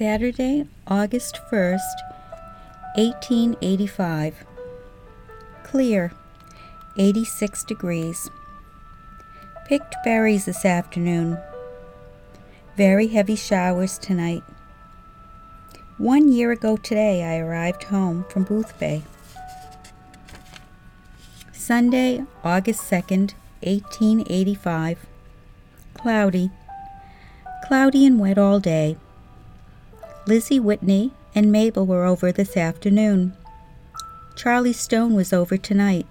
Saturday, August 1st, 1885. Clear, 86 degrees. Picked berries this afternoon. Very heavy showers tonight. One year ago today, I arrived home from Boothbay. Sunday, August 2nd, 1885. Cloudy. Cloudy and wet all day. Lizzie Whitney and Mabel were over this afternoon. Charlie Stone was over tonight.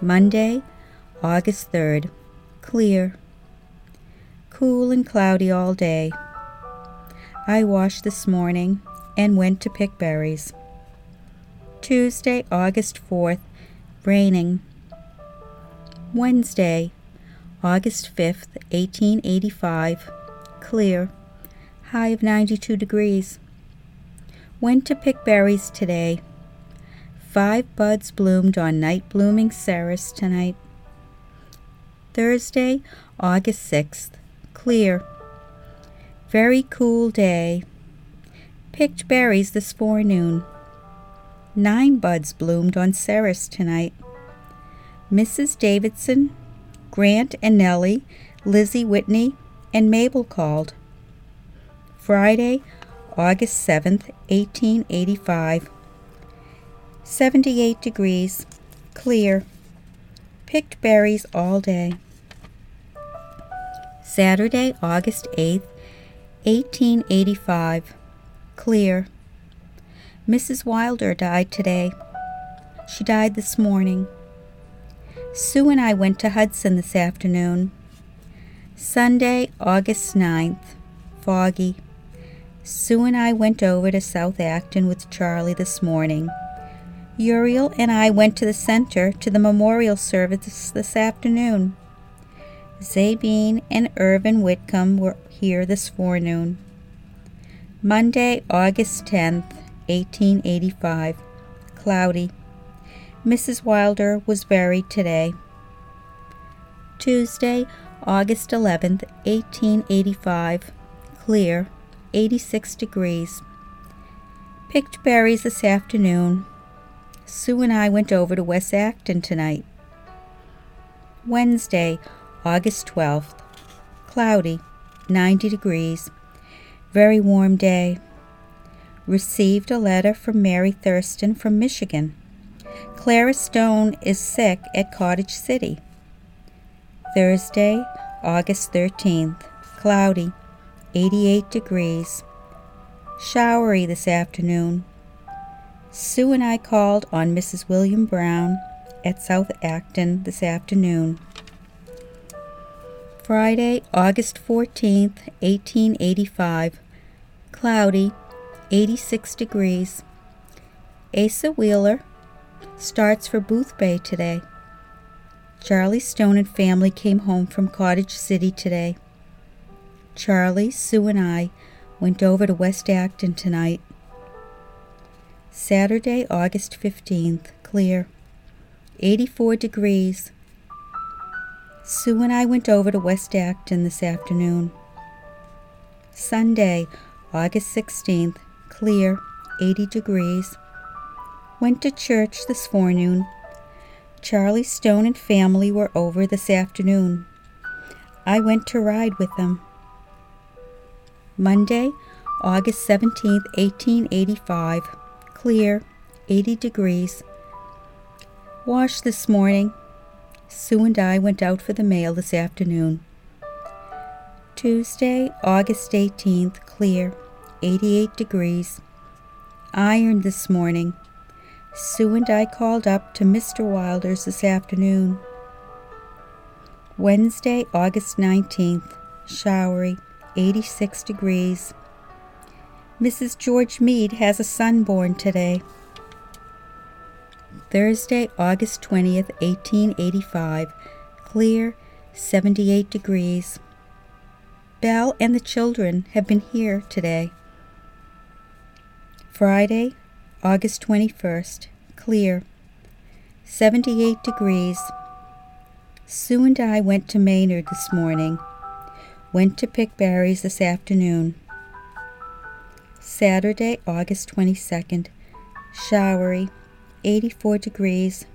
Monday, August 3rd. Clear. Cool and cloudy all day. I washed this morning and went to pick berries. Tuesday, August 4th. Raining. Wednesday, August 5th, 1885. Clear. High of 92 degrees. Went to pick berries today. Five buds bloomed on night blooming cereus tonight. Thursday, August 6th. Clear. Very cool day. Picked berries this forenoon. Nine buds bloomed on cereus tonight. Mrs. Davidson, Grant and Nellie, Lizzie Whitney, and Mabel called. Friday, August 7th, 1885. 78 degrees, clear. Picked berries all day. Saturday, August 8th, 1885. Clear. Mrs. Wilder died today. She died this morning. Sue and I went to Hudson this afternoon. Sunday, August 9th. Foggy. Sue and I went over to South Acton with Charlie this morning. Uriel and I went to the center to the memorial service this afternoon. Zabine and Irvin Whitcomb were here this forenoon. Monday, August 10th. 1885. Cloudy. Mrs. Wilder was buried today. Tuesday, August 11th, 1885. Clear. 86 degrees. Picked berries this afternoon. Sue and I went over to West Acton tonight. Wednesday, August 12th. Cloudy. 90 degrees. Very warm day received a letter from Mary Thurston from Michigan. Clara Stone is sick at Cottage City. Thursday, August 13th. Cloudy, 88 degrees. Showery this afternoon. Sue and I called on Mrs. William Brown at South Acton this afternoon. Friday, August 14th, 1885. Cloudy, 86 degrees. Asa Wheeler starts for Boothbay today. Charlie Stone and family came home from Cottage City today. Charlie, Sue, and I went over to West Acton tonight. Saturday, August 15th, clear. 84 degrees. Sue and I went over to West Acton this afternoon. Sunday, August 16th, clear, 80 degrees. Went to church this forenoon. Charlie Stone and family were over this afternoon. I went to ride with them. Monday, August 17th, 1885. Clear, 80 degrees. Washed this morning. Sue and I went out for the mail this afternoon. Tuesday, August 18th, clear, 88 degrees. Ironed this morning. Sue and I called up to Mr. Wilder's this afternoon. Wednesday, August 19th. Showery, 86 degrees. Mrs. George Mead has a son born today. Thursday, August 20th, 1885. Clear, 78 degrees. Belle and the children have been here today. Friday, August 21st. Clear. 78 degrees. Sue and I went to Maynard this morning. Went to pick berries this afternoon. Saturday, August 22nd. Showery, 84 degrees.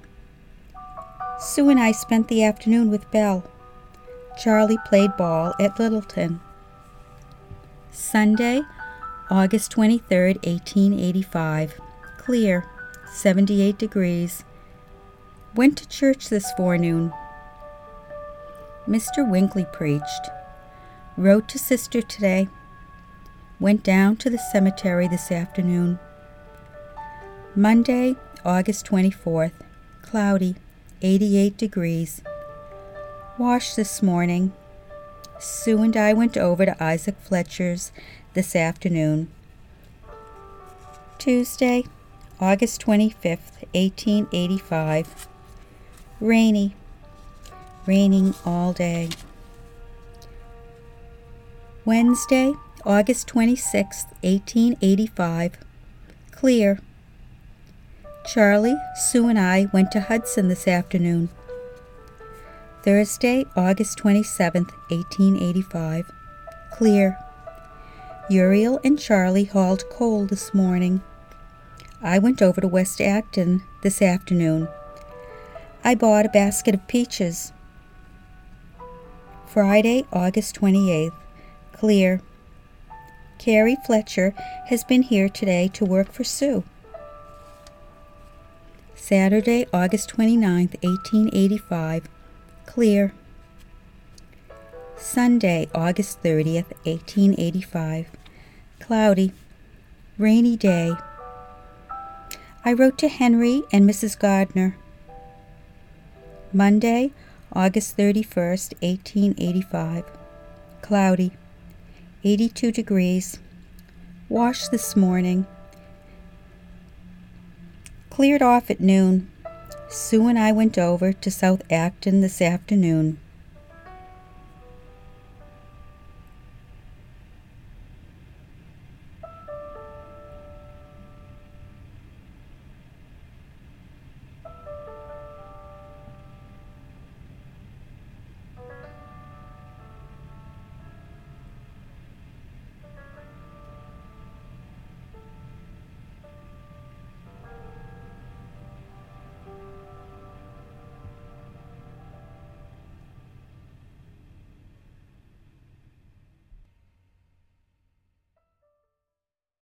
Sue and I spent the afternoon with Belle. Charlie played ball at Littleton. Sunday, August 23rd, 1885. Clear, 78 degrees. Went to church this forenoon. Mr. Winkley preached. Wrote to sister today. Went down to the cemetery this afternoon. Monday, August 24th. Cloudy, 88 degrees. Washed this morning. Sue and I went over to Isaac Fletcher's this afternoon. Tuesday, August 25th, 1885. Rainy. Raining all day. Wednesday, August 26th, 1885. Clear. Charlie, Sue, and I went to Hudson this afternoon. Thursday, August 27th, 1885. Clear. Uriel and Charlie hauled coal this morning. I went over to West Acton this afternoon. I bought a basket of peaches. Friday, August 28th. Clear. Carrie Fletcher has been here today to work for Sue. Saturday, August 29, 1885. Clear. Sunday, August 30th, 1885. Cloudy. Rainy day. I wrote to Henry and Mrs. Gardner. Monday, August 31st, 1885. Cloudy. 82 degrees. Washed this morning. Cleared off at noon. Sue and I went over to South Acton this afternoon.